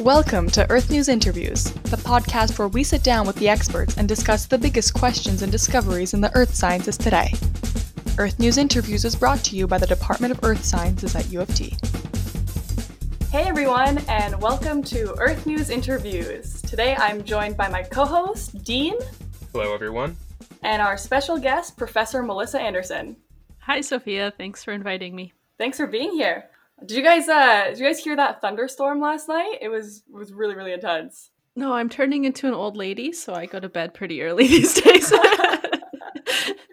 Welcome to Earth News Interviews, the podcast where we sit down with the experts and discuss the biggest questions and discoveries in the earth sciences today. Earth News Interviews is brought to you by the Department of Earth Sciences at U of T. Hey everyone, and welcome to Earth News Interviews. Today I'm joined by my co host, Dean. Hello, everyone. And our special guest, Professor Melissa Anderson. Hi, Sophia. Thanks for inviting me. Thanks for being here. Did you guys uh did you guys hear that thunderstorm last night? It was it was really really intense. No, I'm turning into an old lady, so I go to bed pretty early these days.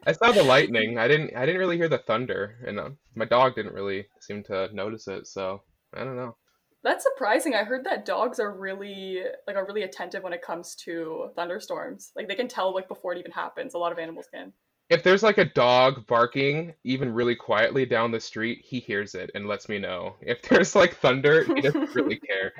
I saw the lightning. I didn't I didn't really hear the thunder, and uh, my dog didn't really seem to notice it. So I don't know. That's surprising. I heard that dogs are really like are really attentive when it comes to thunderstorms. Like they can tell like before it even happens. A lot of animals can if there's like a dog barking even really quietly down the street, he hears it and lets me know. If there's like thunder, he doesn't really care.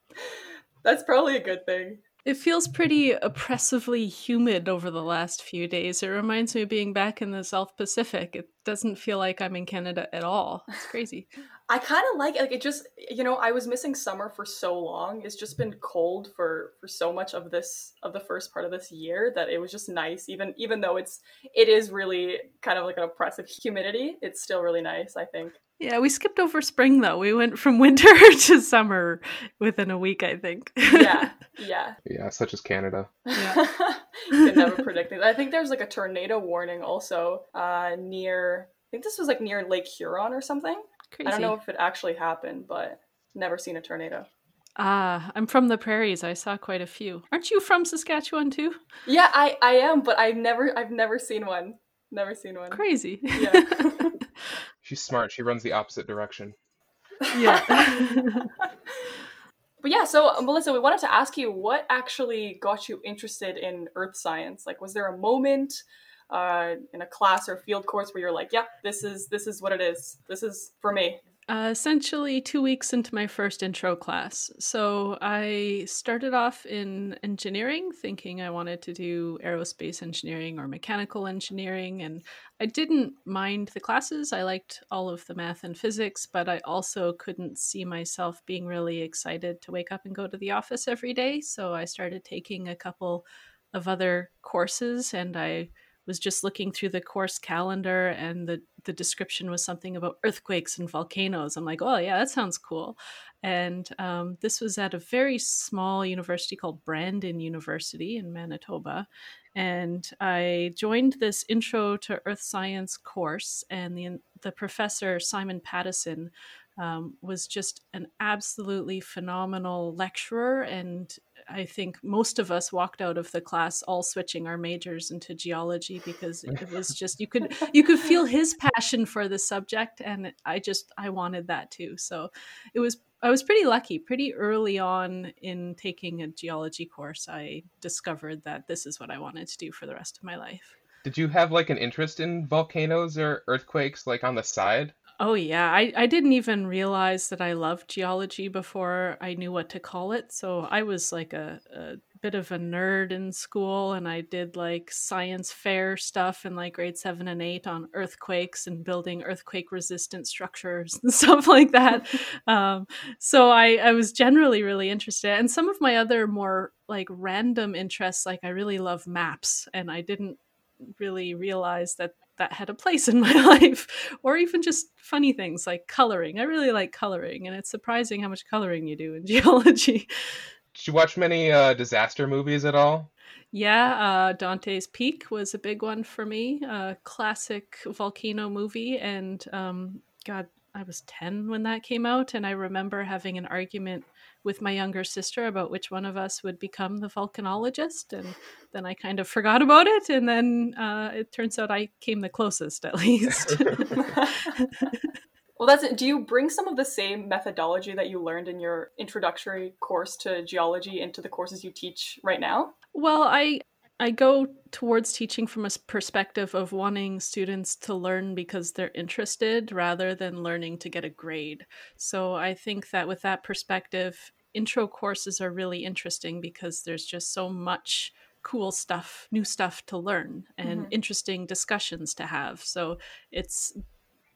That's probably a good thing. It feels pretty oppressively humid over the last few days. It reminds me of being back in the South Pacific. It doesn't feel like I'm in Canada at all. It's crazy. I kind of like it. Like it just, you know, I was missing summer for so long. It's just been cold for for so much of this of the first part of this year that it was just nice. Even even though it's it is really kind of like an oppressive humidity, it's still really nice. I think. Yeah, we skipped over spring though. We went from winter to summer within a week, I think. yeah, yeah. Yeah, such as Canada. Yeah. you can never predict it. I think there's like a tornado warning also uh, near, I think this was like near Lake Huron or something. Crazy. I don't know if it actually happened, but never seen a tornado. Ah, I'm from the prairies. I saw quite a few. Aren't you from Saskatchewan too? Yeah, I I am, but I've never I've never seen one. Never seen one. Crazy. Yeah. She's smart. She runs the opposite direction. Yeah. but yeah, so Melissa, we wanted to ask you what actually got you interested in earth science? Like was there a moment uh, in a class or field course where you're like, "Yep, yeah, this is this is what it is. This is for me." Uh, essentially, two weeks into my first intro class. So I started off in engineering, thinking I wanted to do aerospace engineering or mechanical engineering. And I didn't mind the classes. I liked all of the math and physics, but I also couldn't see myself being really excited to wake up and go to the office every day. So I started taking a couple of other courses and I was just looking through the course calendar and the the description was something about earthquakes and volcanoes. I'm like, oh yeah, that sounds cool. And um, this was at a very small university called Brandon University in Manitoba. And I joined this Intro to Earth Science course, and the the professor Simon Pattison um, was just an absolutely phenomenal lecturer and I think most of us walked out of the class all switching our majors into geology because it was just you could you could feel his passion for the subject and I just I wanted that too. So it was I was pretty lucky. Pretty early on in taking a geology course, I discovered that this is what I wanted to do for the rest of my life. Did you have like an interest in volcanoes or earthquakes like on the side? Oh yeah, I, I didn't even realize that I loved geology before I knew what to call it. So I was like a, a bit of a nerd in school and I did like science fair stuff in like grade seven and eight on earthquakes and building earthquake resistant structures and stuff like that. um, so I, I was generally really interested. And some of my other more like random interests, like I really love maps and I didn't really realize that that had a place in my life or even just funny things like coloring. I really like coloring and it's surprising how much coloring you do in geology. Did you watch many uh, disaster movies at all? Yeah uh, dante's peak was a big one for me a classic volcano movie and um, god i was 10 when that came out and i remember having an argument with my younger sister about which one of us would become the volcanologist and then i kind of forgot about it and then uh, it turns out i came the closest at least. Well that's it. Do you bring some of the same methodology that you learned in your introductory course to geology into the courses you teach right now? Well i I go towards teaching from a perspective of wanting students to learn because they're interested rather than learning to get a grade. So I think that with that perspective, intro courses are really interesting because there's just so much cool stuff, new stuff to learn and mm-hmm. interesting discussions to have. So it's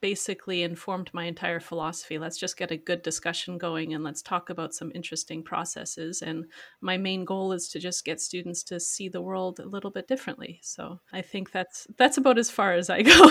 basically informed my entire philosophy. Let's just get a good discussion going and let's talk about some interesting processes. And my main goal is to just get students to see the world a little bit differently. So I think that's that's about as far as I go.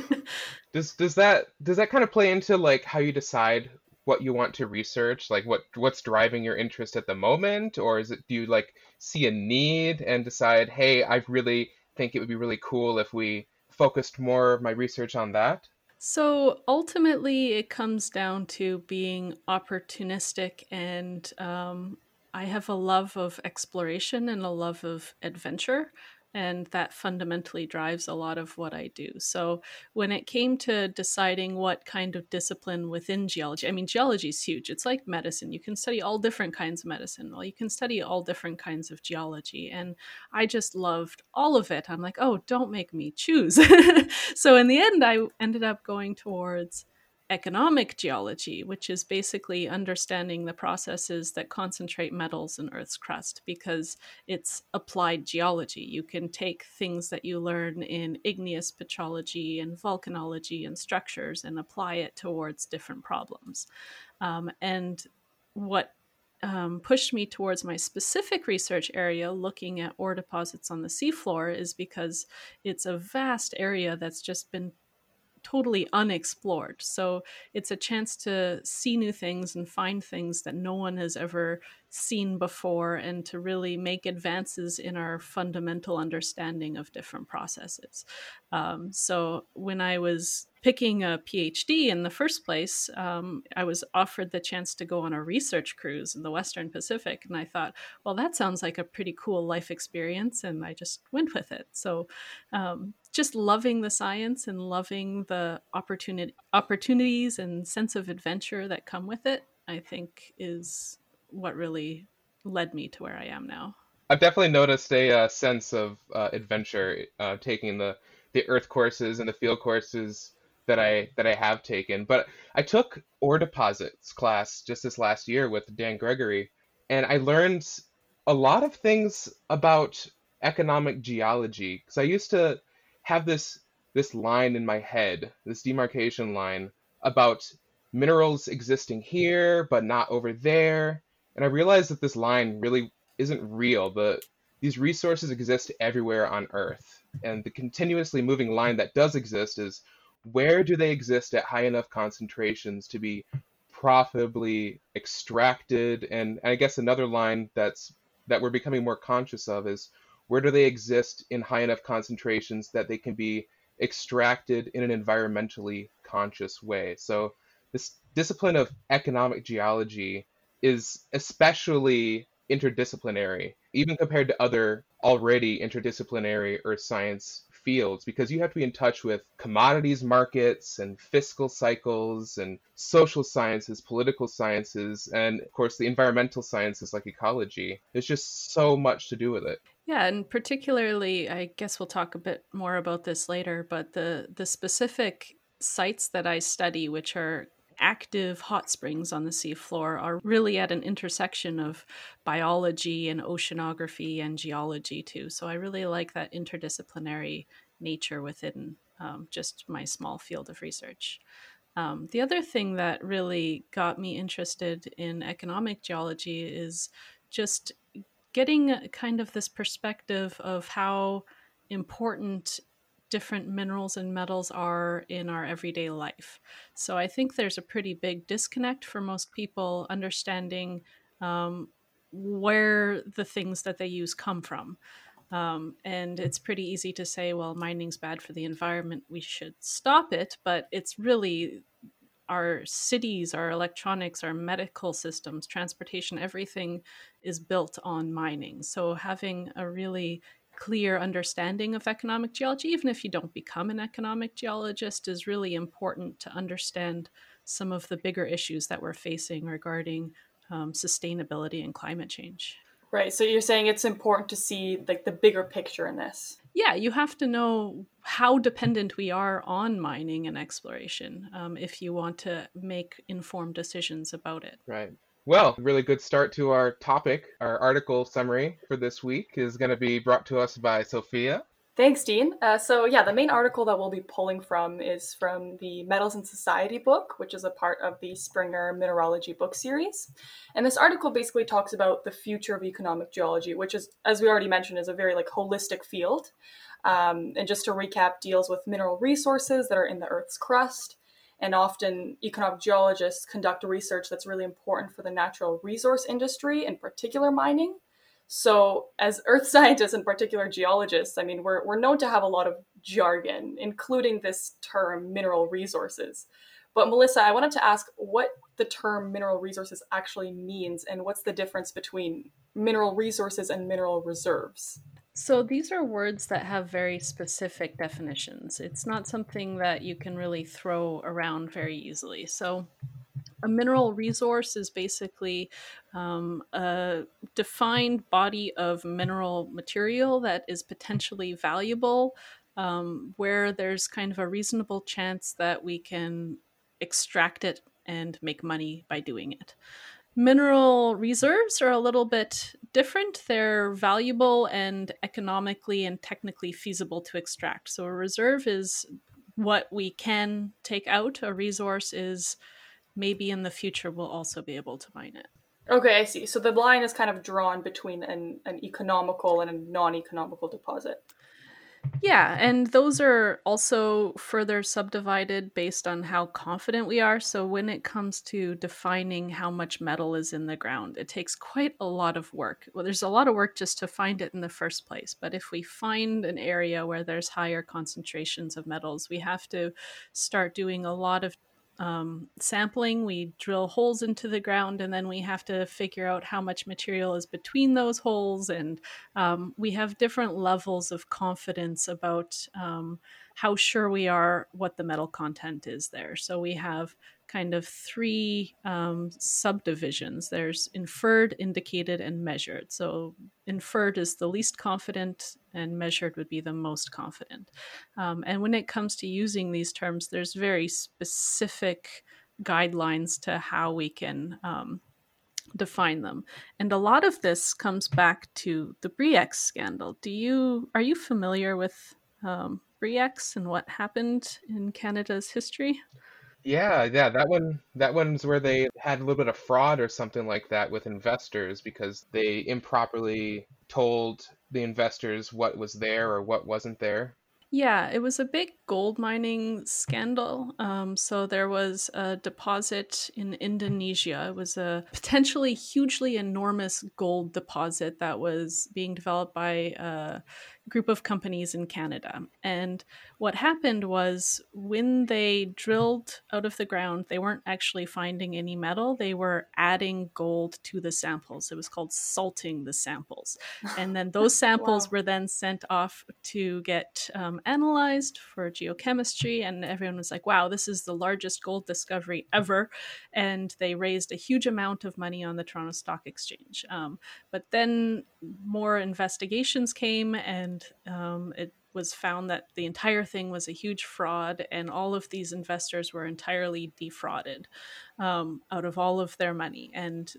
does does that does that kind of play into like how you decide what you want to research? Like what what's driving your interest at the moment? Or is it do you like see a need and decide hey i really think it would be really cool if we focused more of my research on that? So ultimately, it comes down to being opportunistic, and um, I have a love of exploration and a love of adventure and that fundamentally drives a lot of what I do. So when it came to deciding what kind of discipline within geology, I mean geology is huge. It's like medicine. You can study all different kinds of medicine. Well, you can study all different kinds of geology and I just loved all of it. I'm like, "Oh, don't make me choose." so in the end I ended up going towards economic geology, which is basically understanding the processes that concentrate metals in Earth's crust because it's applied geology. You can take things that you learn in igneous petrology and volcanology and structures and apply it towards different problems. Um, and what um, pushed me towards my specific research area, looking at ore deposits on the seafloor, is because it's a vast area that's just been totally unexplored. So it's a chance to see new things and find things that no one has ever seen before and to really make advances in our fundamental understanding of different processes. Um, so when I was picking a PhD in the first place, um, I was offered the chance to go on a research cruise in the Western Pacific. And I thought, well, that sounds like a pretty cool life experience. And I just went with it. So um, just loving the science and loving the opportunity opportunities and sense of adventure that come with it, I think is what really led me to where I am now. I've definitely noticed a uh, sense of uh, adventure uh, taking the the earth courses and the field courses that I that I have taken. But I took ore deposits class just this last year with Dan Gregory, and I learned a lot of things about economic geology because I used to have this this line in my head, this demarcation line about minerals existing here but not over there and I realized that this line really isn't real. The these resources exist everywhere on Earth, and the continuously moving line that does exist is where do they exist at high enough concentrations to be profitably extracted? And I guess another line that's that we're becoming more conscious of is where do they exist in high enough concentrations that they can be extracted in an environmentally conscious way. So this discipline of economic geology is especially interdisciplinary, even compared to other already interdisciplinary earth science fields, because you have to be in touch with commodities markets and fiscal cycles and social sciences, political sciences, and of course the environmental sciences like ecology. There's just so much to do with it. Yeah, and particularly, I guess we'll talk a bit more about this later, but the the specific sites that I study, which are active hot springs on the seafloor are really at an intersection of biology and oceanography and geology too. So I really like that interdisciplinary nature within um, just my small field of research. Um, the other thing that really got me interested in economic geology is just getting kind of this perspective of how important different minerals and metals are in our everyday life. So I think there's a pretty big disconnect for most people understanding um, where the things that they use come from. Um, and it's pretty easy to say, well, mining's bad for the environment, we should stop it. But it's really our cities, our electronics, our medical systems, transportation, everything is built on mining. So having a really clear understanding of economic geology, even if you don't become an economic geologist, is really important to understand some of the bigger issues that we're facing regarding um, sustainability and climate change. Right. So you're saying it's important to see like the bigger picture in this. Yeah, you have to know how dependent we are on mining and exploration um, if you want to make informed decisions about it. Right. Well, really good start to our topic. Our article summary for this week is going to be brought to us by Sophia. Thanks, Dean. Uh, so, yeah, the main article that we'll be pulling from is from the Metals and Society book, which is a part of the Springer Mineralogy book series. And this article basically talks about the future of economic geology, which is, as we already mentioned, is a very like holistic field. Um, and just to recap, deals with mineral resources that are in the Earth's crust. And often, economic geologists conduct research that's really important for the natural resource industry, in particular mining. So, as earth scientists and particular geologists, I mean, we're, we're known to have a lot of jargon, including this term mineral resources. But, Melissa, I wanted to ask what the term mineral resources actually means and what's the difference between mineral resources and mineral reserves. So these are words that have very specific definitions. It's not something that you can really throw around very easily. So a mineral resource is basically um, a defined body of mineral material that is potentially valuable, um, where there's kind of a reasonable chance that we can extract it and make money by doing it. Mineral reserves are a little bit different. They're valuable and economically and technically feasible to extract. So, a reserve is what we can take out, a resource is maybe in the future we'll also be able to mine it. Okay, I see. So the line is kind of drawn between an, an economical and a non economical deposit. Yeah, and those are also further subdivided based on how confident we are. So, when it comes to defining how much metal is in the ground, it takes quite a lot of work. Well, there's a lot of work just to find it in the first place. But if we find an area where there's higher concentrations of metals, we have to start doing a lot of um, sampling. We drill holes into the ground, and then we have to figure out how much material is between those holes. And um, we have different levels of confidence about um, how sure we are what the metal content is there. So we have kind of three um, subdivisions there's inferred, indicated, and measured. So, inferred is the least confident, and measured would be the most confident. Um, and when it comes to using these terms, there's very specific guidelines to how we can. Um, define them and a lot of this comes back to the Bre-X scandal do you are you familiar with um, Bre-X and what happened in canada's history yeah, yeah, that one that one's where they had a little bit of fraud or something like that with investors because they improperly told the investors what was there or what wasn't there. Yeah, it was a big gold mining scandal. Um, so there was a deposit in Indonesia. It was a potentially hugely enormous gold deposit that was being developed by a group of companies in Canada. And what happened was when they drilled out of the ground, they weren't actually finding any metal. They were adding gold to the samples. It was called salting the samples. And then those samples wow. were then sent off to get um, analyzed for geochemistry. And everyone was like, wow, this is the largest gold discovery ever. And they raised a huge amount of money on the Toronto Stock Exchange. Um, but then more investigations came and um, it was found that the entire thing was a huge fraud, and all of these investors were entirely defrauded um, out of all of their money. And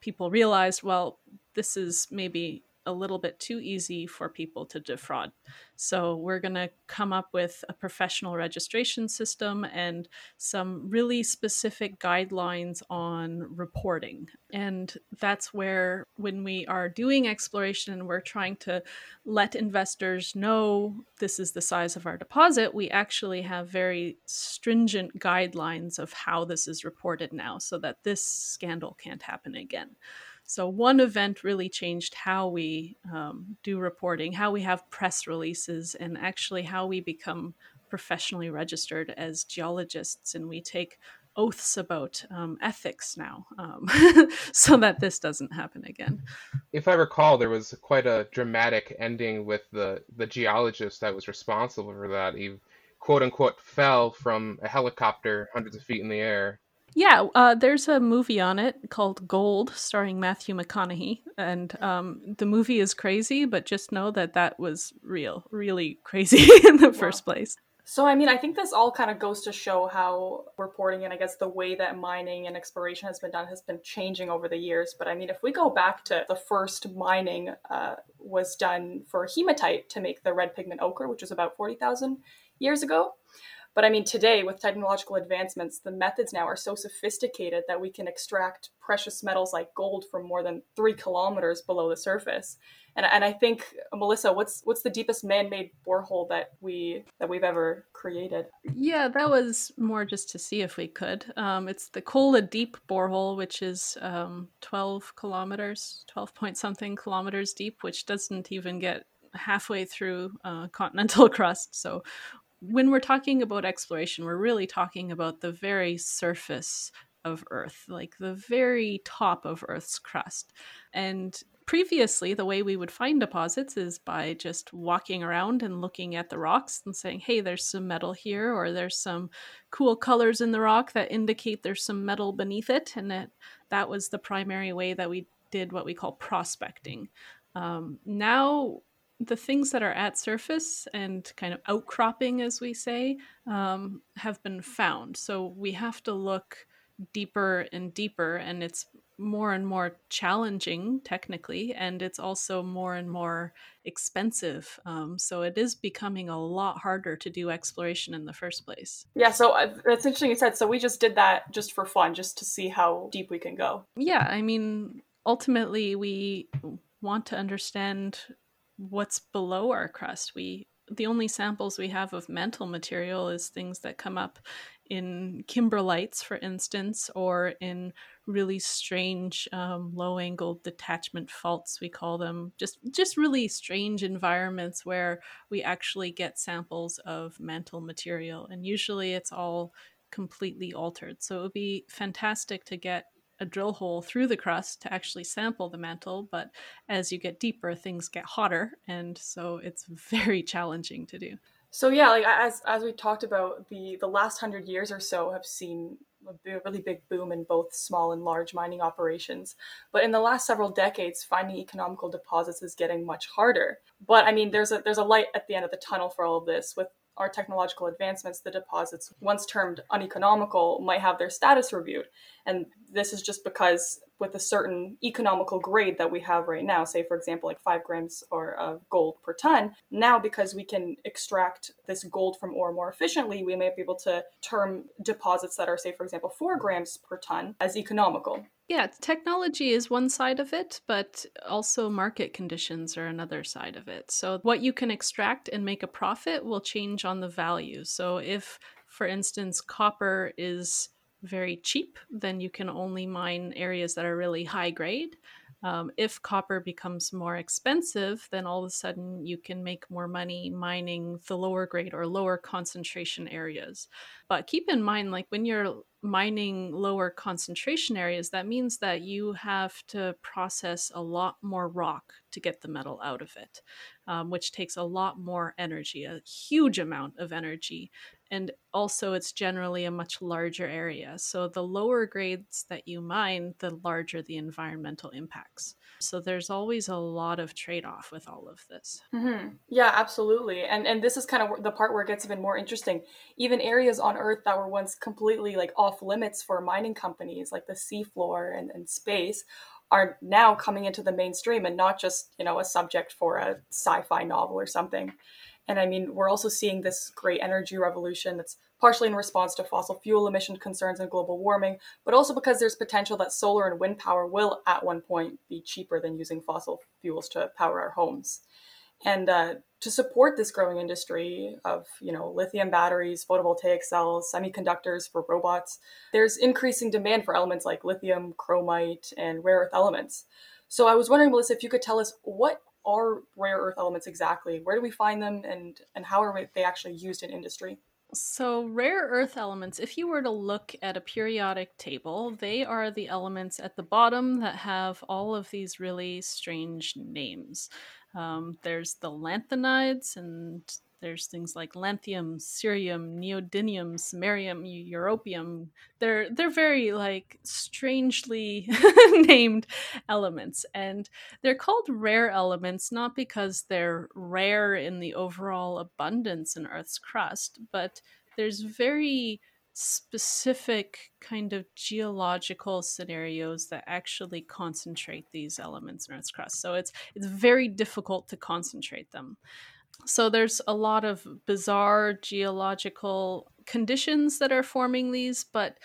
people realized, well, this is maybe a little bit too easy for people to defraud. So we're going to come up with a professional registration system and some really specific guidelines on reporting. And that's where, when we are doing exploration and we're trying to let investors know this is the size of our deposit, we actually have very stringent guidelines of how this is reported now so that this scandal can't happen again. So, one event really changed how we um, do reporting, how we have press releases, and actually how we become professionally registered as geologists. And we take oaths about um, ethics now um, so that this doesn't happen again. If I recall, there was quite a dramatic ending with the, the geologist that was responsible for that. He, quote unquote, fell from a helicopter hundreds of feet in the air yeah, uh, there's a movie on it called Gold, starring Matthew McConaughey, and um, the movie is crazy. But just know that that was real, really crazy in the wow. first place. So, I mean, I think this all kind of goes to show how reporting and I guess the way that mining and exploration has been done has been changing over the years. But I mean, if we go back to the first mining uh, was done for hematite to make the red pigment ochre, which was about 40,000 years ago. But I mean, today with technological advancements, the methods now are so sophisticated that we can extract precious metals like gold from more than three kilometers below the surface. And, and I think Melissa, what's what's the deepest man-made borehole that we that we've ever created? Yeah, that was more just to see if we could. Um, it's the Kola Deep borehole, which is um, 12 kilometers, 12 point something kilometers deep, which doesn't even get halfway through uh, continental crust. So when we're talking about exploration, we're really talking about the very surface of Earth, like the very top of Earth's crust. And previously, the way we would find deposits is by just walking around and looking at the rocks and saying, hey, there's some metal here, or there's some cool colors in the rock that indicate there's some metal beneath it. And that, that was the primary way that we did what we call prospecting. Um, now the things that are at surface and kind of outcropping, as we say, um, have been found. So we have to look deeper and deeper, and it's more and more challenging technically, and it's also more and more expensive. Um, so it is becoming a lot harder to do exploration in the first place. Yeah, so uh, that's interesting you said. So we just did that just for fun, just to see how deep we can go. Yeah, I mean, ultimately, we want to understand what's below our crust. We the only samples we have of mantle material is things that come up in kimberlites, for instance, or in really strange um, low-angle detachment faults. We call them just just really strange environments where we actually get samples of mantle material, and usually it's all completely altered. So it would be fantastic to get a drill hole through the crust to actually sample the mantle, but as you get deeper, things get hotter, and so it's very challenging to do. So yeah, like as as we talked about, the the last hundred years or so have seen a really big boom in both small and large mining operations. But in the last several decades, finding economical deposits is getting much harder. But I mean, there's a there's a light at the end of the tunnel for all of this with our technological advancements, the deposits, once termed uneconomical, might have their status reviewed. And this is just because with a certain economical grade that we have right now, say for example, like five grams or of gold per ton, now because we can extract this gold from ore more efficiently, we may be able to term deposits that are, say for example, four grams per ton as economical. Yeah, technology is one side of it, but also market conditions are another side of it. So, what you can extract and make a profit will change on the value. So, if, for instance, copper is very cheap, then you can only mine areas that are really high grade. Um, if copper becomes more expensive, then all of a sudden you can make more money mining the lower grade or lower concentration areas. But keep in mind, like when you're mining lower concentration areas, that means that you have to process a lot more rock to get the metal out of it, um, which takes a lot more energy, a huge amount of energy and also it's generally a much larger area. So the lower grades that you mine, the larger the environmental impacts. So there's always a lot of trade-off with all of this. Mm-hmm. Yeah, absolutely. And and this is kind of the part where it gets even more interesting. Even areas on Earth that were once completely like off limits for mining companies, like the seafloor and, and space, are now coming into the mainstream and not just you know a subject for a sci-fi novel or something. And I mean, we're also seeing this great energy revolution that's partially in response to fossil fuel emission concerns and global warming, but also because there's potential that solar and wind power will at one point be cheaper than using fossil fuels to power our homes. And uh, to support this growing industry of, you know, lithium batteries, photovoltaic cells, semiconductors for robots, there's increasing demand for elements like lithium, chromite, and rare earth elements. So I was wondering, Melissa, if you could tell us what are rare earth elements exactly? Where do we find them and, and how are they actually used in industry? So, rare earth elements, if you were to look at a periodic table, they are the elements at the bottom that have all of these really strange names. Um, there's the lanthanides, and there's things like lanthanum, cerium, neodymium, samarium, europium. They're they're very like strangely named elements, and they're called rare elements not because they're rare in the overall abundance in Earth's crust, but there's very specific kind of geological scenarios that actually concentrate these elements in Earth's crust. So it's it's very difficult to concentrate them. So there's a lot of bizarre geological conditions that are forming these, but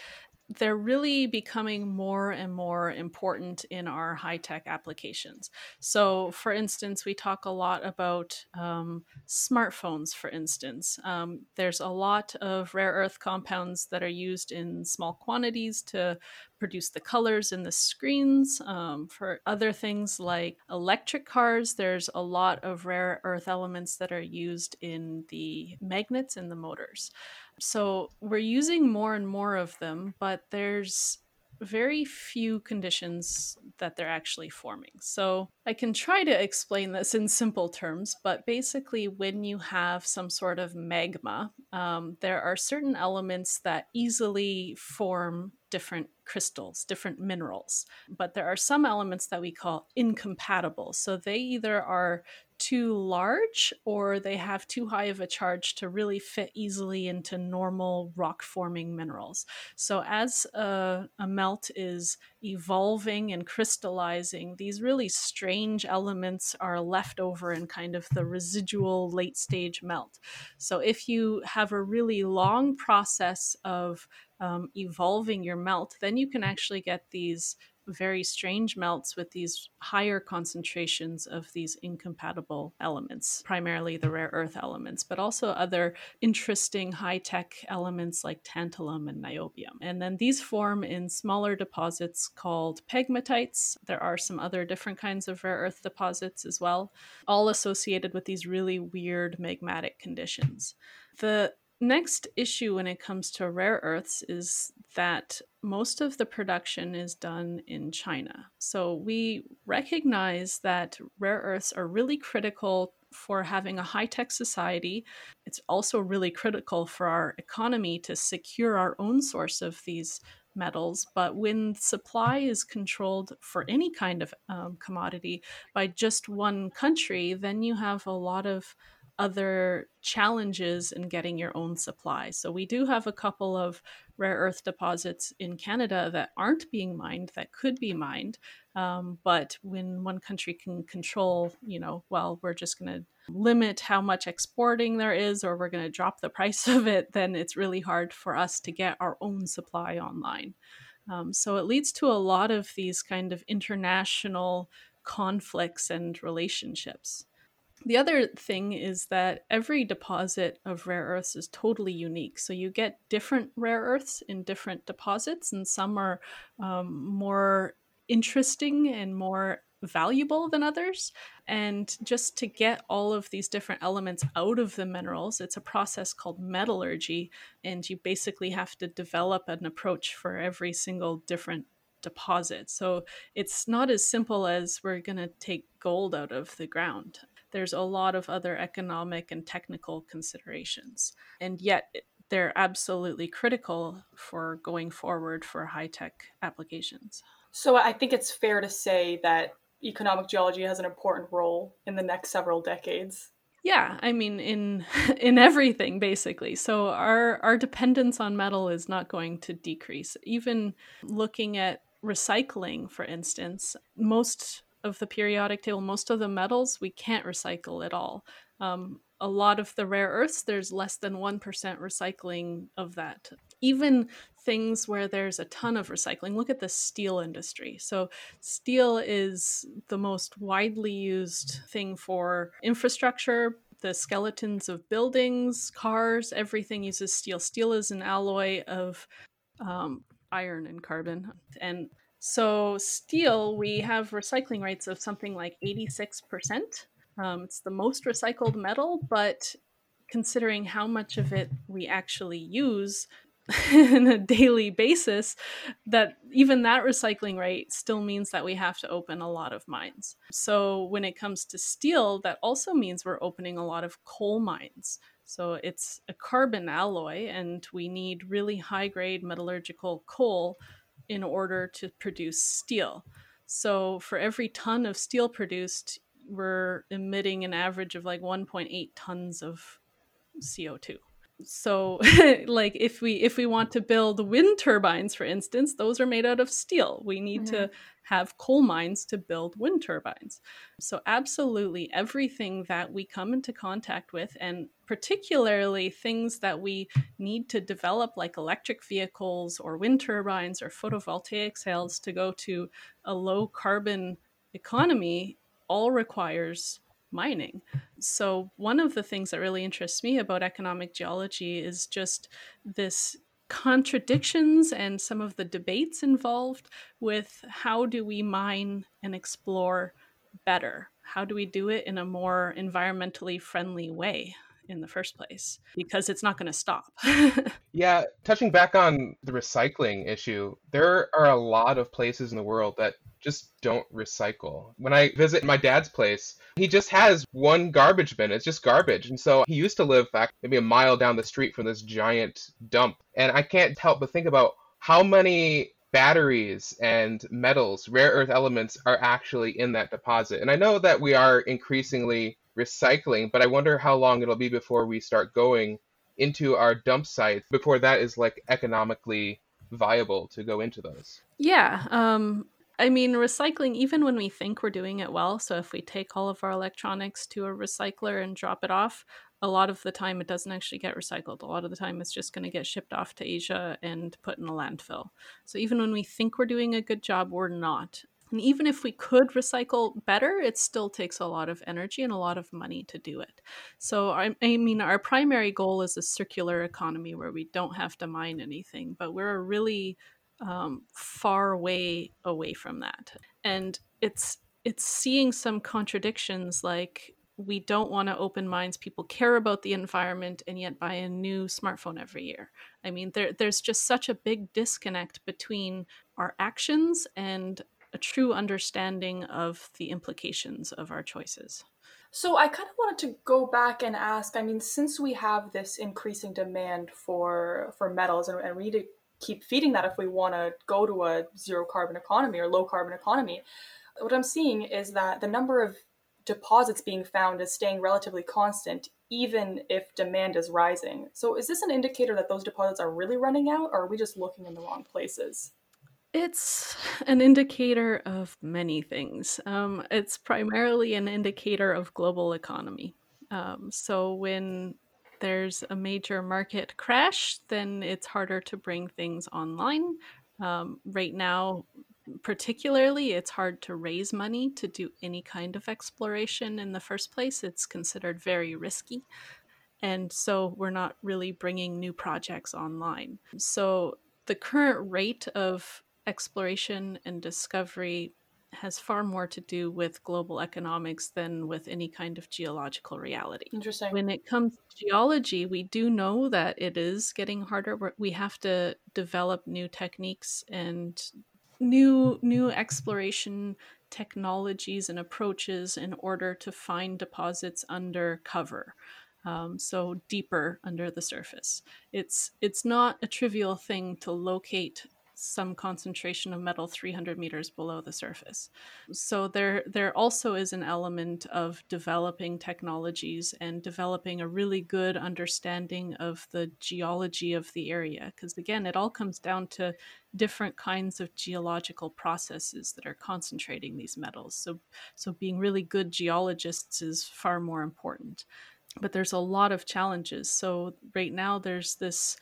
they're really becoming more and more important in our high tech applications. So, for instance, we talk a lot about um, smartphones, for instance. Um, there's a lot of rare earth compounds that are used in small quantities to produce the colors in the screens. Um, for other things like electric cars, there's a lot of rare earth elements that are used in the magnets in the motors. So we're using more and more of them, but there's very few conditions that they're actually forming. So I can try to explain this in simple terms, but basically, when you have some sort of magma, um, there are certain elements that easily form different crystals, different minerals. But there are some elements that we call incompatible. So they either are too large or they have too high of a charge to really fit easily into normal rock forming minerals. So, as a, a, melt is evolving and crystallizing, these really strange elements are left over in kind of the residual late stage melt. So, if you have a really long process of um, evolving your melt, then you can actually get these very strange melts with these higher concentrations of these incompatible elements, primarily the rare earth elements, but also other interesting high tech elements like tantalum and niobium. And then these form in smaller deposits called pegmatites. There are some other different kinds of rare earth deposits as well, all associated with these really weird magmatic conditions. The next issue when it comes to rare earths is that most of the production is done in China. So we recognize that rare earths are really critical for having a high tech society. It's also really critical for our economy to secure our own source of these metals. But when supply is controlled for any kind of um, commodity by just one country, then you have a lot of other challenges in getting your own supply. So we do have a couple of rare earth deposits in Canada that aren't being mined that could be mined. Um, but when one country can control, you know, well, we're just going to limit how much exporting there is or we're going to drop the price of it, then it's really hard for us to get our own supply online. Um, so it leads to a lot of these kind of international conflicts and relationships. The other thing is that every deposit of rare earths is totally unique. So you get different rare earths in different deposits, and some are um, more interesting and more valuable than others. And just to get all of these different elements out of the minerals, it's a process called metallurgy. And you basically have to develop an approach for every single different deposit. So it's not as simple as we're going to take gold out of the ground there's a lot of other economic and technical considerations. And yet, they're absolutely critical for going forward for high tech applications. So, I think it's fair to say that economic geology has an important role in the next several decades. Yeah, I mean in in everything basically. So our our dependence on metal is not going to decrease. Even looking at recycling for instance, most of the periodic table, most of the metals we can't recycle at all. Um, a lot of the rare earths, there's less than 1% recycling of that. Even things where there's a ton of recycling, look at the steel industry. So, steel is the most widely used thing for infrastructure. The skeletons of buildings, cars, everything uses steel. Steel is an alloy of um, iron and carbon. And so, steel, we have recycling rates of something like 86%. Um, it's the most recycled metal, but considering how much of it we actually use, in a daily basis that even that recycling rate still means that we have to open a lot of mines so when it comes to steel that also means we're opening a lot of coal mines so it's a carbon alloy and we need really high grade metallurgical coal in order to produce steel. So for every ton of steel produced we're emitting an average of like 1.8 tons of co2 so like if we if we want to build wind turbines for instance those are made out of steel we need mm-hmm. to have coal mines to build wind turbines so absolutely everything that we come into contact with and particularly things that we need to develop like electric vehicles or wind turbines or photovoltaic cells to go to a low carbon economy all requires mining. So, one of the things that really interests me about economic geology is just this contradictions and some of the debates involved with how do we mine and explore better? How do we do it in a more environmentally friendly way? in the first place because it's not going to stop. yeah, touching back on the recycling issue, there are a lot of places in the world that just don't recycle. When I visit my dad's place, he just has one garbage bin. It's just garbage. And so he used to live back maybe a mile down the street from this giant dump. And I can't help but think about how many batteries and metals, rare earth elements are actually in that deposit. And I know that we are increasingly recycling, but I wonder how long it'll be before we start going into our dump sites before that is like economically viable to go into those. Yeah, um I mean, recycling, even when we think we're doing it well, so if we take all of our electronics to a recycler and drop it off, a lot of the time it doesn't actually get recycled. A lot of the time it's just going to get shipped off to Asia and put in a landfill. So even when we think we're doing a good job, we're not. And even if we could recycle better, it still takes a lot of energy and a lot of money to do it. So, I, I, mean, our primary goal is a circular economy where we don't have to mine anything, but we're a really um, far way away from that. And it's it's seeing some contradictions like we don't want to open mines people care about the environment and yet buy a new smartphone every year i mean there, there's just such a big disconnect between our actions and a true understanding of the implications of our choices so I kind of wanted to go back and ask. I mean, since we have this increasing demand for for metals, and, and we need to keep feeding that if we want to go to a zero carbon economy or low carbon economy. What I'm seeing is that the number of deposits being found is staying relatively constant, even if demand is rising. So, is this an indicator that those deposits are really running out, or are we just looking in the wrong places? It's an indicator of many things. Um, it's primarily an indicator of global economy. Um, so, when there's a major market crash, then it's harder to bring things online. Um, right now, particularly, it's hard to raise money to do any kind of exploration in the first place. It's considered very risky. And so we're not really bringing new projects online. So the current rate of exploration and discovery has far more to do with global economics than with any kind of geological reality. Interesting. When it comes to geology, we do know that it is getting harder. We have to develop new techniques and new new exploration technologies and approaches in order to find deposits under cover. Um, so deeper under the surface. It's it's not a trivial thing to locate some concentration of metal 300 meters below the surface. So there there also is an element of developing technologies and developing a really good understanding of the geology of the area because again it all comes down to different kinds of geological processes that are concentrating these metals. So so being really good geologists is far more important but there's a lot of challenges. So right now there's this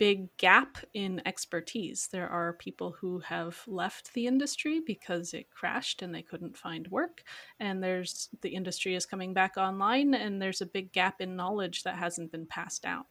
big gap in expertise. There are people who have left the industry because it crashed and they couldn't find work. And there's the industry is coming back online and there's a big gap in knowledge that hasn't been passed down.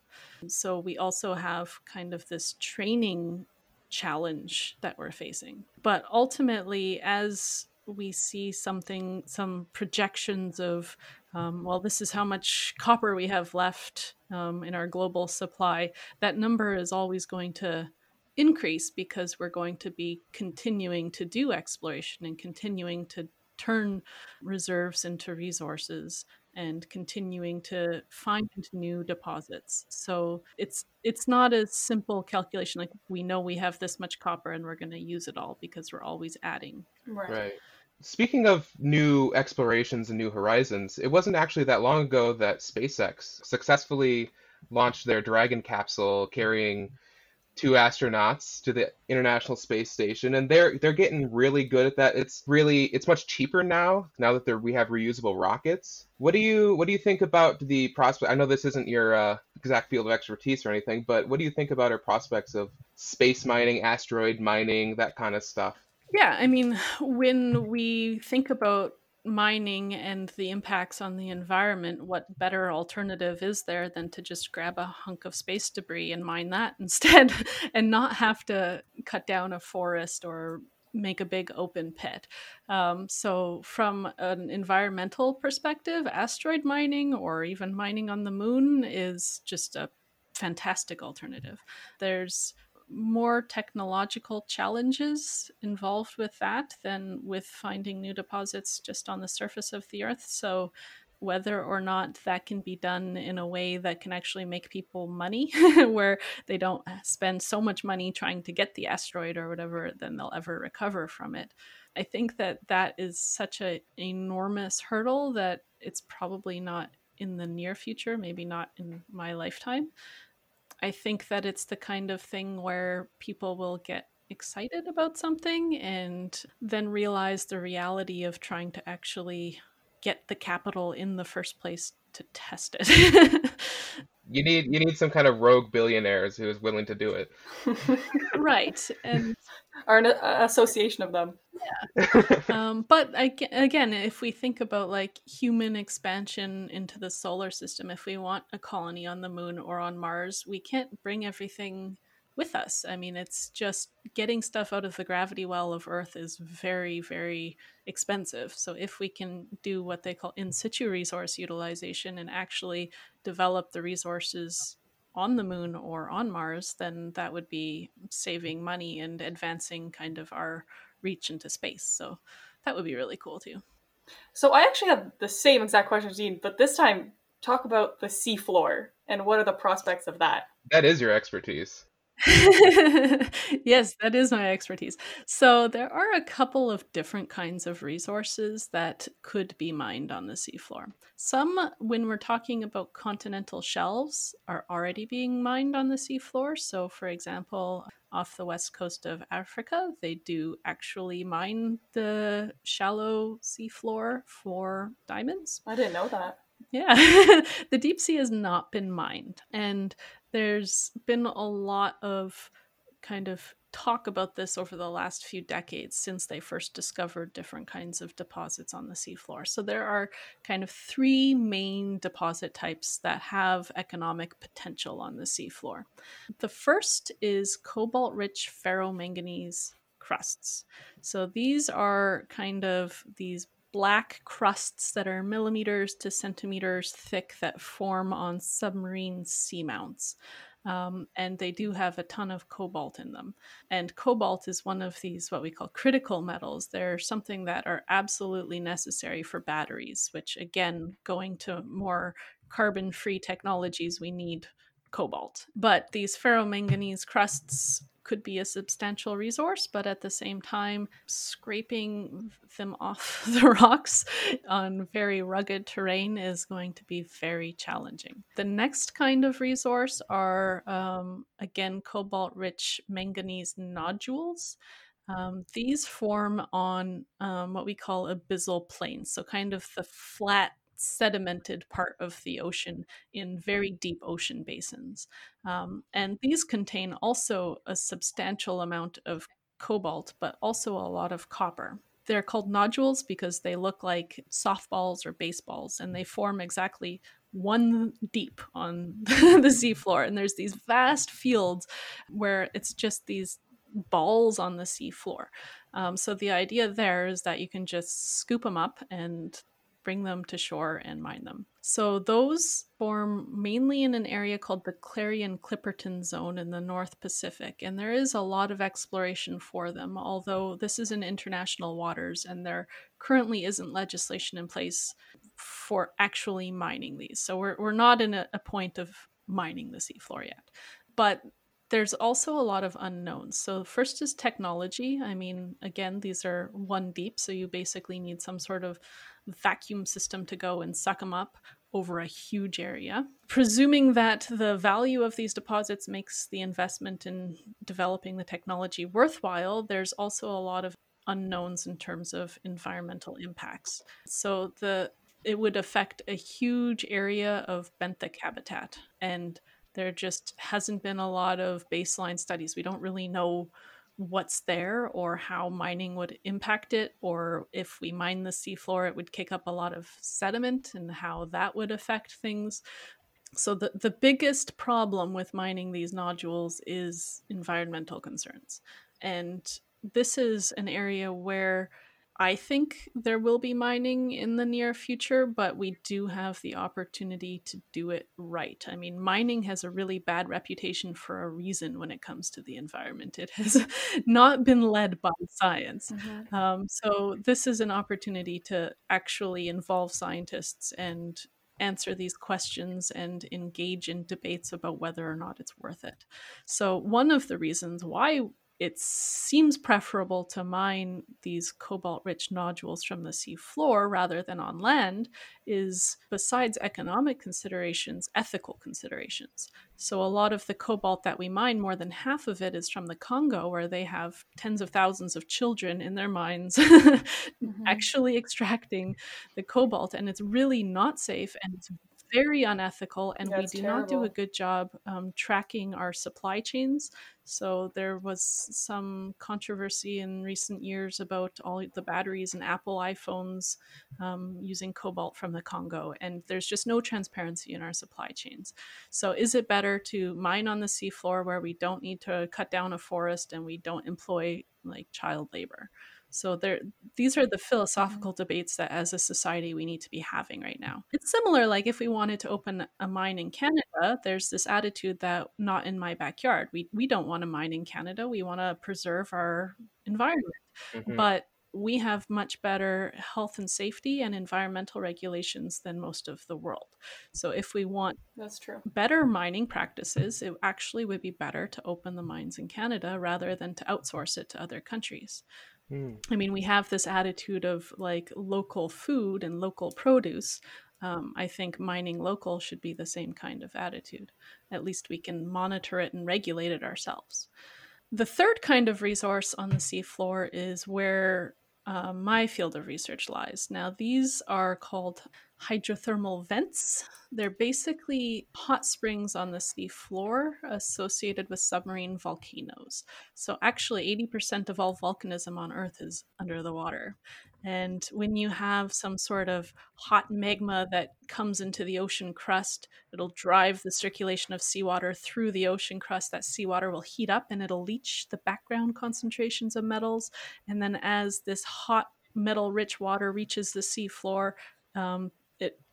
So we also have kind of this training challenge that we're facing. But ultimately, as we see something, some projections of, um, well, this is how much copper we have left um, in our global supply, that number is always going to increase because we're going to be continuing to do exploration and continuing to turn reserves into resources and continuing to find new deposits. So it's it's not a simple calculation like we know we have this much copper and we're going to use it all because we're always adding. Right. right. Speaking of new explorations and new horizons, it wasn't actually that long ago that SpaceX successfully launched their Dragon capsule carrying two astronauts to the International Space Station, and they're they're getting really good at that. It's really it's much cheaper now now that we have reusable rockets. What do you what do you think about the prospect? I know this isn't your uh, exact field of expertise or anything, but what do you think about our prospects of space mining, asteroid mining, that kind of stuff? Yeah, I mean, when we think about mining and the impacts on the environment, what better alternative is there than to just grab a hunk of space debris and mine that instead and not have to cut down a forest or make a big open pit. Um, so, from an environmental perspective, asteroid mining or even mining on the moon is just a fantastic alternative. There's more technological challenges involved with that than with finding new deposits just on the surface of the earth. So, whether or not that can be done in a way that can actually make people money, where they don't spend so much money trying to get the asteroid or whatever, then they'll ever recover from it. I think that that is such an enormous hurdle that it's probably not in the near future, maybe not in my lifetime. I think that it's the kind of thing where people will get excited about something and then realize the reality of trying to actually get the capital in the first place to test it. you need you need some kind of rogue billionaires who is willing to do it. right. And or an association of them. Yeah. um, but again, if we think about like human expansion into the solar system, if we want a colony on the moon or on Mars, we can't bring everything with us. I mean, it's just getting stuff out of the gravity well of Earth is very, very expensive. So, if we can do what they call in situ resource utilization and actually develop the resources on the moon or on Mars, then that would be saving money and advancing kind of our reach into space. So that would be really cool too. So I actually have the same exact question, Dean, but this time talk about the seafloor and what are the prospects of that? That is your expertise. yes, that is my expertise. So, there are a couple of different kinds of resources that could be mined on the seafloor. Some, when we're talking about continental shelves, are already being mined on the seafloor. So, for example, off the west coast of Africa, they do actually mine the shallow seafloor for diamonds. I didn't know that. Yeah, the deep sea has not been mined. And there's been a lot of kind of talk about this over the last few decades since they first discovered different kinds of deposits on the seafloor. So there are kind of three main deposit types that have economic potential on the seafloor. The first is cobalt rich ferromanganese crusts. So these are kind of these black crusts that are millimeters to centimeters thick that form on submarine seamounts. Um, and they do have a ton of cobalt in them. And cobalt is one of these, what we call critical metals. They're something that are absolutely necessary for batteries, which, again, going to more carbon free technologies, we need cobalt. But these ferromanganese crusts could be a substantial resource, but at the same time, scraping them off the rocks on very rugged terrain is going to be very challenging. The next kind of resource are, um, again, cobalt rich manganese nodules. Um, these form on um, what we call abyssal plains, so kind of the flat sedimented part of the ocean in very deep ocean basins. Um, and these contain also a substantial amount of cobalt, but also a lot of copper. They're called nodules because they look like softballs or baseballs, and they form exactly one deep on the seafloor. And there's these vast fields where it's just these balls on the seafloor. Um, so the idea there is that you can just scoop them up and bring them to shore and mine them. So those form mainly in an area called the Clarion Clipperton Zone in the North Pacific. And there is a lot of exploration for them, although this is in international waters and there currently isn't legislation in place for actually mining these. So we're, we're not in a, a point of mining the seafloor yet. But there's also a lot of unknowns. So, first is technology. I mean, again, these are one deep, so you basically need some sort of vacuum system to go and suck them up over a huge area. Presuming that the value of these deposits makes the investment in developing the technology worthwhile, there's also a lot of unknowns in terms of environmental impacts. So, the it would affect a huge area of benthic habitat and there just hasn't been a lot of baseline studies. We don't really know what's there or how mining would impact it, or if we mine the seafloor, it would kick up a lot of sediment and how that would affect things. So, the, the biggest problem with mining these nodules is environmental concerns. And this is an area where I think there will be mining in the near future, but we do have the opportunity to do it right. I mean, mining has a really bad reputation for a reason when it comes to the environment. It has not been led by science. Mm-hmm. Um, so, this is an opportunity to actually involve scientists and answer these questions and engage in debates about whether or not it's worth it. So, one of the reasons why it seems preferable to mine these cobalt rich nodules from the sea floor rather than on land is besides economic considerations ethical considerations so a lot of the cobalt that we mine more than half of it is from the congo where they have tens of thousands of children in their mines mm-hmm. actually extracting the cobalt and it's really not safe and it's very unethical, and That's we do terrible. not do a good job um, tracking our supply chains. So there was some controversy in recent years about all the batteries in Apple iPhones um, using cobalt from the Congo, and there's just no transparency in our supply chains. So is it better to mine on the seafloor where we don't need to cut down a forest and we don't employ like child labor? So there these are the mm-hmm. philosophical debates that as a society we need to be having right now. It's similar like if we wanted to open a mine in Canada, there's this attitude that not in my backyard. We we don't want to mine in Canada. We want to preserve our environment. Mm-hmm. But we have much better health and safety and environmental regulations than most of the world. So if we want That's true. better mining practices, it actually would be better to open the mines in Canada rather than to outsource it to other countries. Mm. I mean, we have this attitude of like local food and local produce. Um, I think mining local should be the same kind of attitude. At least we can monitor it and regulate it ourselves. The third kind of resource on the seafloor is where uh, my field of research lies. Now, these are called hydrothermal vents. They're basically hot springs on the sea floor associated with submarine volcanoes. So, actually, 80% of all volcanism on Earth is under the water. And when you have some sort of hot magma that comes into the ocean crust, it'll drive the circulation of seawater through the ocean crust. That seawater will heat up and it'll leach the background concentrations of metals. And then, as this hot metal rich water reaches the seafloor, um,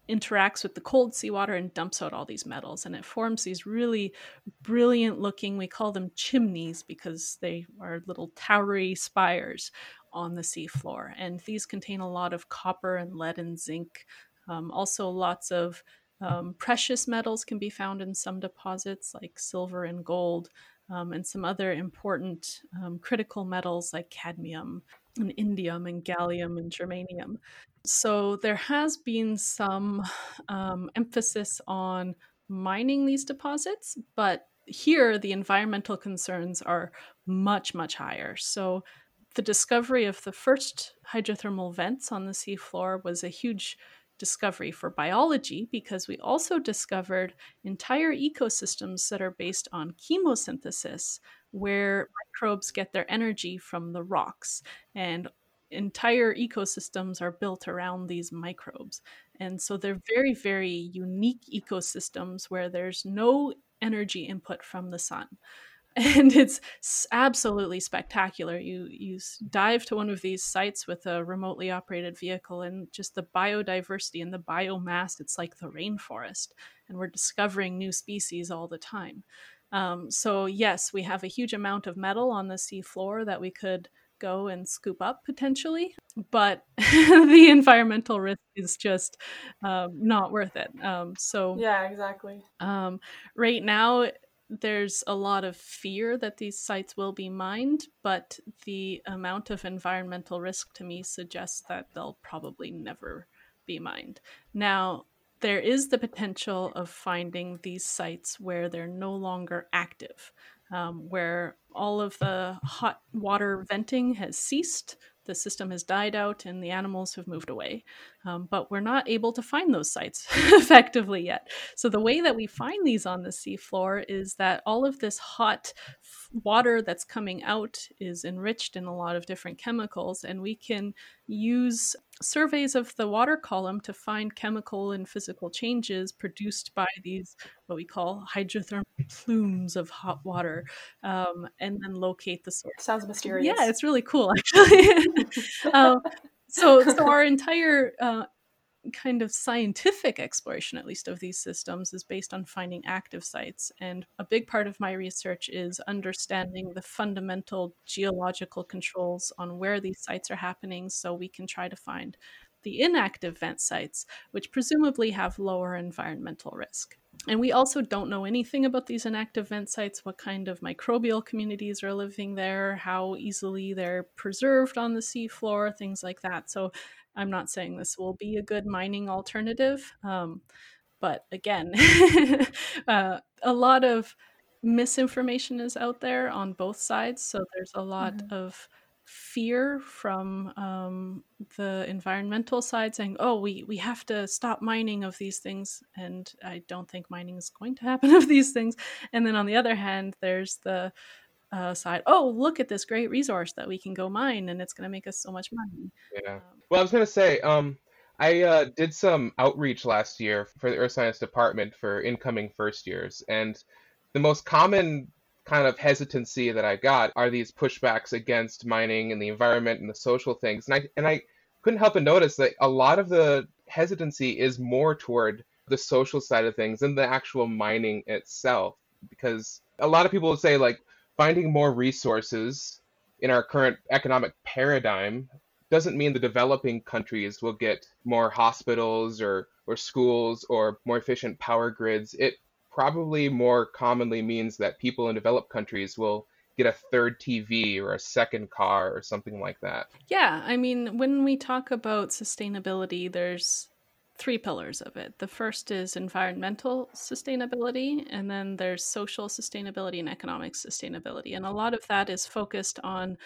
interacts with the cold seawater and dumps out all these metals and it forms these really brilliant looking we call them chimneys because they are little towery spires on the seafloor. And these contain a lot of copper and lead and zinc. Um, also lots of um, precious metals can be found in some deposits like silver and gold um, and some other important um, critical metals like cadmium and indium and gallium and germanium so there has been some um, emphasis on mining these deposits, but here the environmental concerns are much, much higher. So the discovery of the first hydrothermal vents on the seafloor was a huge discovery for biology because we also discovered entire ecosystems that are based on chemosynthesis, where microbes get their energy from the rocks. And entire ecosystems are built around these microbes. And so they're very, very unique ecosystems where there's no energy input from the sun. and it's absolutely spectacular. You you dive to one of these sites with a remotely operated vehicle, and just the biodiversity and the biomass. It's like the rainforest, and we're discovering new species all the time. Um, so yes, we have a huge amount of metal on the seafloor that we could go and scoop up potentially, but the environmental risk is just um, not worth it. Um, so yeah, exactly. Um, right now, there's a lot of fear that these sites will be mined, but the amount of environmental risk to me suggests that they'll probably never be mined. Now, there is the potential of finding these sites where they're no longer active, um, where all of the hot water venting has ceased, the system has died out, and the animals have moved away. Um, but we're not able to find those sites effectively yet. So, the way that we find these on the seafloor is that all of this hot water that's coming out is enriched in a lot of different chemicals, and we can use surveys of the water column to find chemical and physical changes produced by these, what we call hydrothermal plumes of hot water, um, and then locate the source. Sounds mysterious. Yeah, it's really cool, actually. um, so so our entire uh, kind of scientific exploration at least of these systems is based on finding active sites. And a big part of my research is understanding the fundamental geological controls on where these sites are happening so we can try to find the inactive vent sites which presumably have lower environmental risk and we also don't know anything about these inactive vent sites, what kind of microbial communities are living there, how easily they're preserved on the seafloor, things like that. So I'm not saying this will be a good mining alternative. Um, but again, uh, a lot of misinformation is out there on both sides. So there's a lot mm-hmm. of fear from um, the environmental side saying, oh, we, we have to stop mining of these things. And I don't think mining is going to happen of these things. And then on the other hand, there's the uh, side, oh, look at this great resource that we can go mine and it's going to make us so much money. Yeah. Um, well, I was going to say, um, I uh, did some outreach last year for the Earth Science Department for incoming first years. And the most common kind of hesitancy that I got are these pushbacks against mining and the environment and the social things. And I and I couldn't help but notice that a lot of the hesitancy is more toward the social side of things than the actual mining itself. Because a lot of people would say like finding more resources in our current economic paradigm doesn't mean the developing countries will get more hospitals or, or schools or more efficient power grids. It probably more commonly means that people in developed countries will get a third TV or a second car or something like that. Yeah, I mean, when we talk about sustainability, there's three pillars of it. The first is environmental sustainability, and then there's social sustainability and economic sustainability. And a lot of that is focused on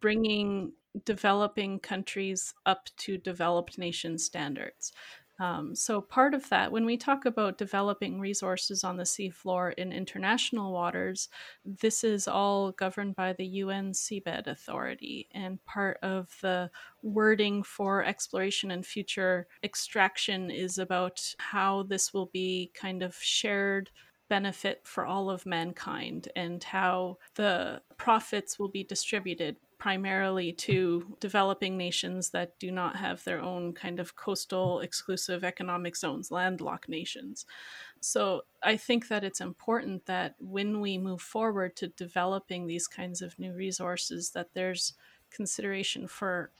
bringing developing countries up to developed nation standards. Um, so, part of that, when we talk about developing resources on the seafloor in international waters, this is all governed by the UN Seabed Authority. And part of the wording for exploration and future extraction is about how this will be kind of shared benefit for all of mankind and how the profits will be distributed primarily to developing nations that do not have their own kind of coastal exclusive economic zones, landlocked nations. So I think that it's important that when we move forward to developing these kinds of new resources, that there's consideration for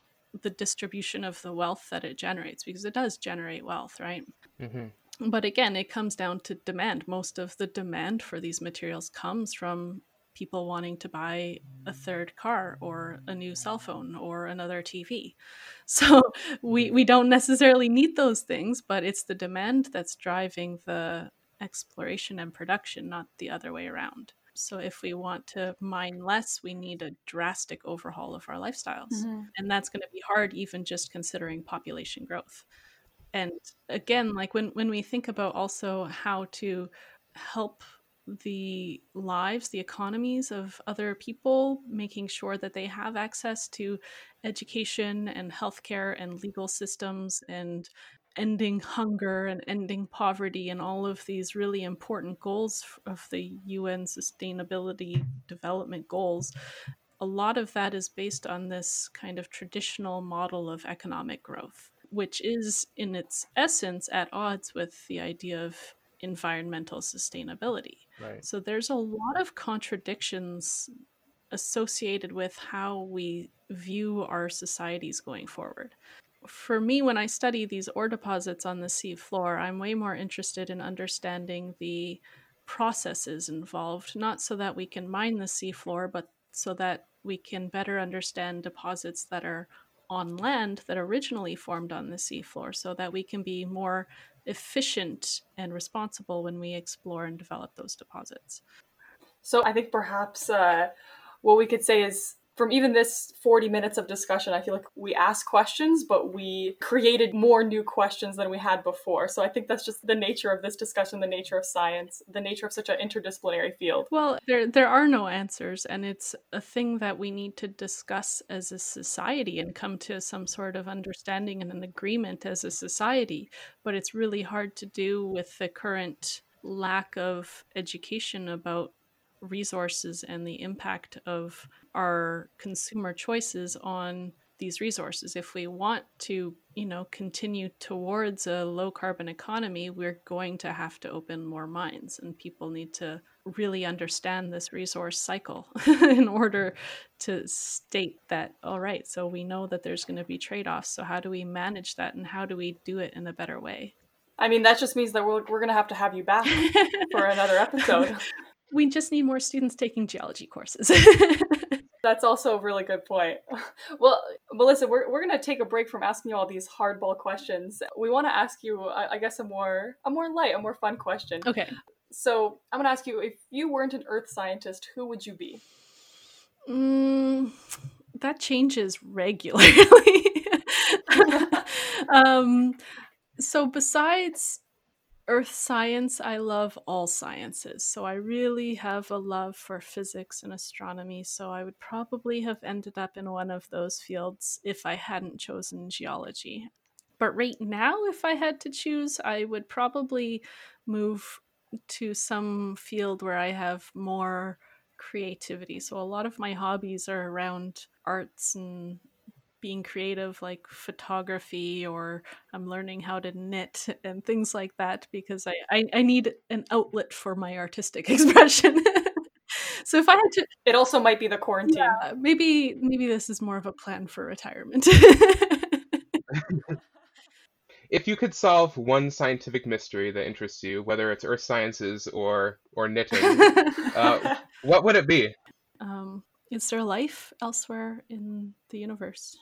the distribution of the wealth that it generates because it does generate wealth, right? Mm-hmm. But again, it comes down to demand. Most of the demand for these materials comes from people wanting to buy a third car or a new cell phone or another TV. So we, we don't necessarily need those things, but it's the demand that's driving the exploration and production, not the other way around. So if we want to mine less, we need a drastic overhaul of our lifestyles. Mm-hmm. And that's going to be hard, even just considering population growth. And again, like when, when we think about also how to help the lives, the economies of other people, making sure that they have access to education and healthcare and legal systems and ending hunger and ending poverty and all of these really important goals of the UN sustainability development goals. A lot of that is based on this kind of traditional model of economic growth which is in its essence at odds with the idea of environmental sustainability Right. so there's a lot of contradictions associated with how we view our societies going forward. For me, when I study these ore deposits on the sea floor, I'm way more interested in understanding the processes involved, not so that we can mine the seafloor, but so that we can better understand deposits that are on land that originally formed on the seafloor, so that we can be more efficient and responsible when we explore and develop those deposits. So I think perhaps uh, what we could say is from even this 40 minutes of discussion, I feel like we asked questions, but we created more new questions than we had before. So I think that's just the nature of this discussion, the nature of science, the nature of such an interdisciplinary field. Well, there there are no answers, and it's a thing that we need to discuss as a society and come to some sort of understanding and an agreement as a society. But it's really hard to do with the current lack of education about resources and the impact of our consumer choices on these resources. If we want to you know continue towards a low carbon economy we're going to have to open more mines and people need to really understand this resource cycle in order to state that all right so we know that there's going to be trade-offs so how do we manage that and how do we do it in a better way? I mean, that just means that we're, we're going to have to have you back for another episode. we just need more students taking geology courses That's also a really good point. Well, Melissa, we're, we're going to take a break from asking you all these hardball questions. We want to ask you, I, I guess, a more a more light, a more fun question. okay So I'm going to ask you, if you weren't an Earth scientist, who would you be? Mm, that changes regularly. um, so, besides earth science, I love all sciences. So, I really have a love for physics and astronomy. So, I would probably have ended up in one of those fields if I hadn't chosen geology. But right now, if I had to choose, I would probably move to some field where I have more creativity. So a lot of my hobbies are around arts and being creative, like photography, or I'm learning how to knit and things like that because I, I, I need an outlet for my artistic expression. so if I had to, It also might be the quarantine. yeah, maybe maybe this is more of a plan for retirement. If you could solve one scientific mystery that interests you, whether it's earth sciences or or knitting, uh, what would it be? um, is there life elsewhere in the universe?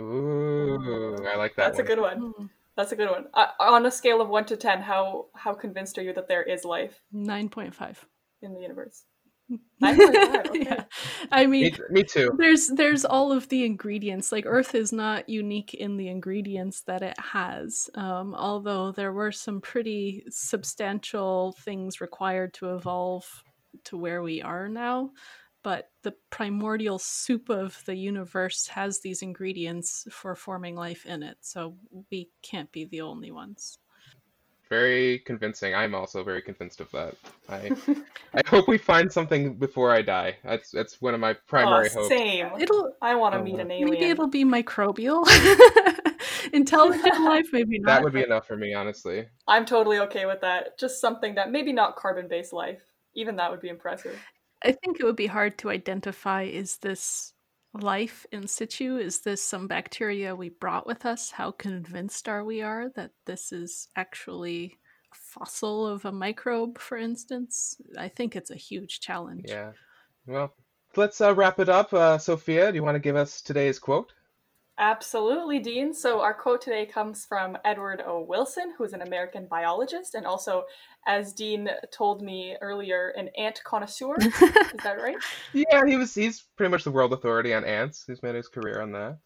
Ooh, I like that That's a good one. Hmm. That's a good one. Uh, on a scale of one to ten, how how convinced are you that there is life Nine point five. in the universe? 9.5, okay. yeah. I mean, Me, me too. there's there's all of the ingredients. Like Earth is not unique in the ingredients that it has. Um, although there were some pretty substantial things required to evolve to where we are now. But the primordial soup of the universe has these ingredients for forming life in it. So we can't be the only ones. Very convincing. I'm also very convinced of that. I I hope we find something before I die. That's that's one of my primary Aw, hopes. same. It'll I want to Oh, meet an alien. maybe it'll be microbial. Intelligent life, maybe not. That would be enough for me, honestly. I'm totally okay with that. Just something that maybe not carbon based life. Even that would be impressive. I think it would be hard to identify is this life in situ? Is this some bacteria we brought with us? How convinced are we are that this is actually a fossil of a microbe, for instance? I think it's a huge challenge. Yeah. Well, let's uh, wrap it up. Uh, Sophia, do you want to give us today's quote? Absolutely, Dean. So, our quote today comes from Edward O. Wilson, who's an American biologist and also, as Dean told me earlier, an ant connoisseur. Is that right? Yeah, he was. He's pretty much the world authority on ants. He's made his career on that.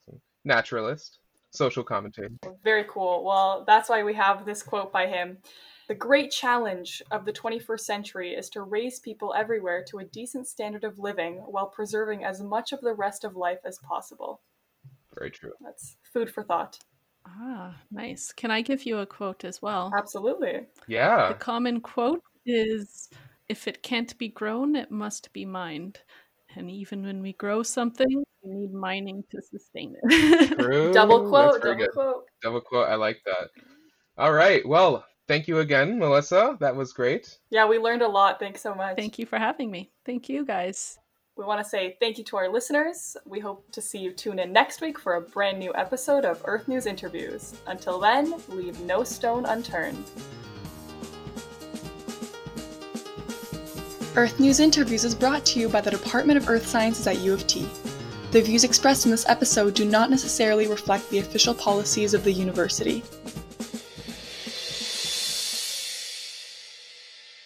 Naturalist, social commentator. Very cool. Well, that's why we have this quote by him. The great challenge of the 21st century is to raise people everywhere to a decent standard of living while preserving as much of the rest of life as possible. Very true. That's food for thought. Ah, nice. Can I give you a quote as well? Absolutely. Yeah. The common quote is if it can't be grown, it must be mined. And even when we grow something, we need mining to sustain it. True. Double quote, double good. quote. Double quote. I like that. All right. Well, thank you again, Melissa. That was great. Yeah, we learned a lot. Thanks so much. Thank you for having me. Thank you guys. We want to say thank you to our listeners. We hope to see you tune in next week for a brand new episode of Earth News Interviews. Until then, leave no stone unturned. Earth News Interviews is brought to you by the Department of Earth Sciences at U of T. The views expressed in this episode do not necessarily reflect the official policies of the university.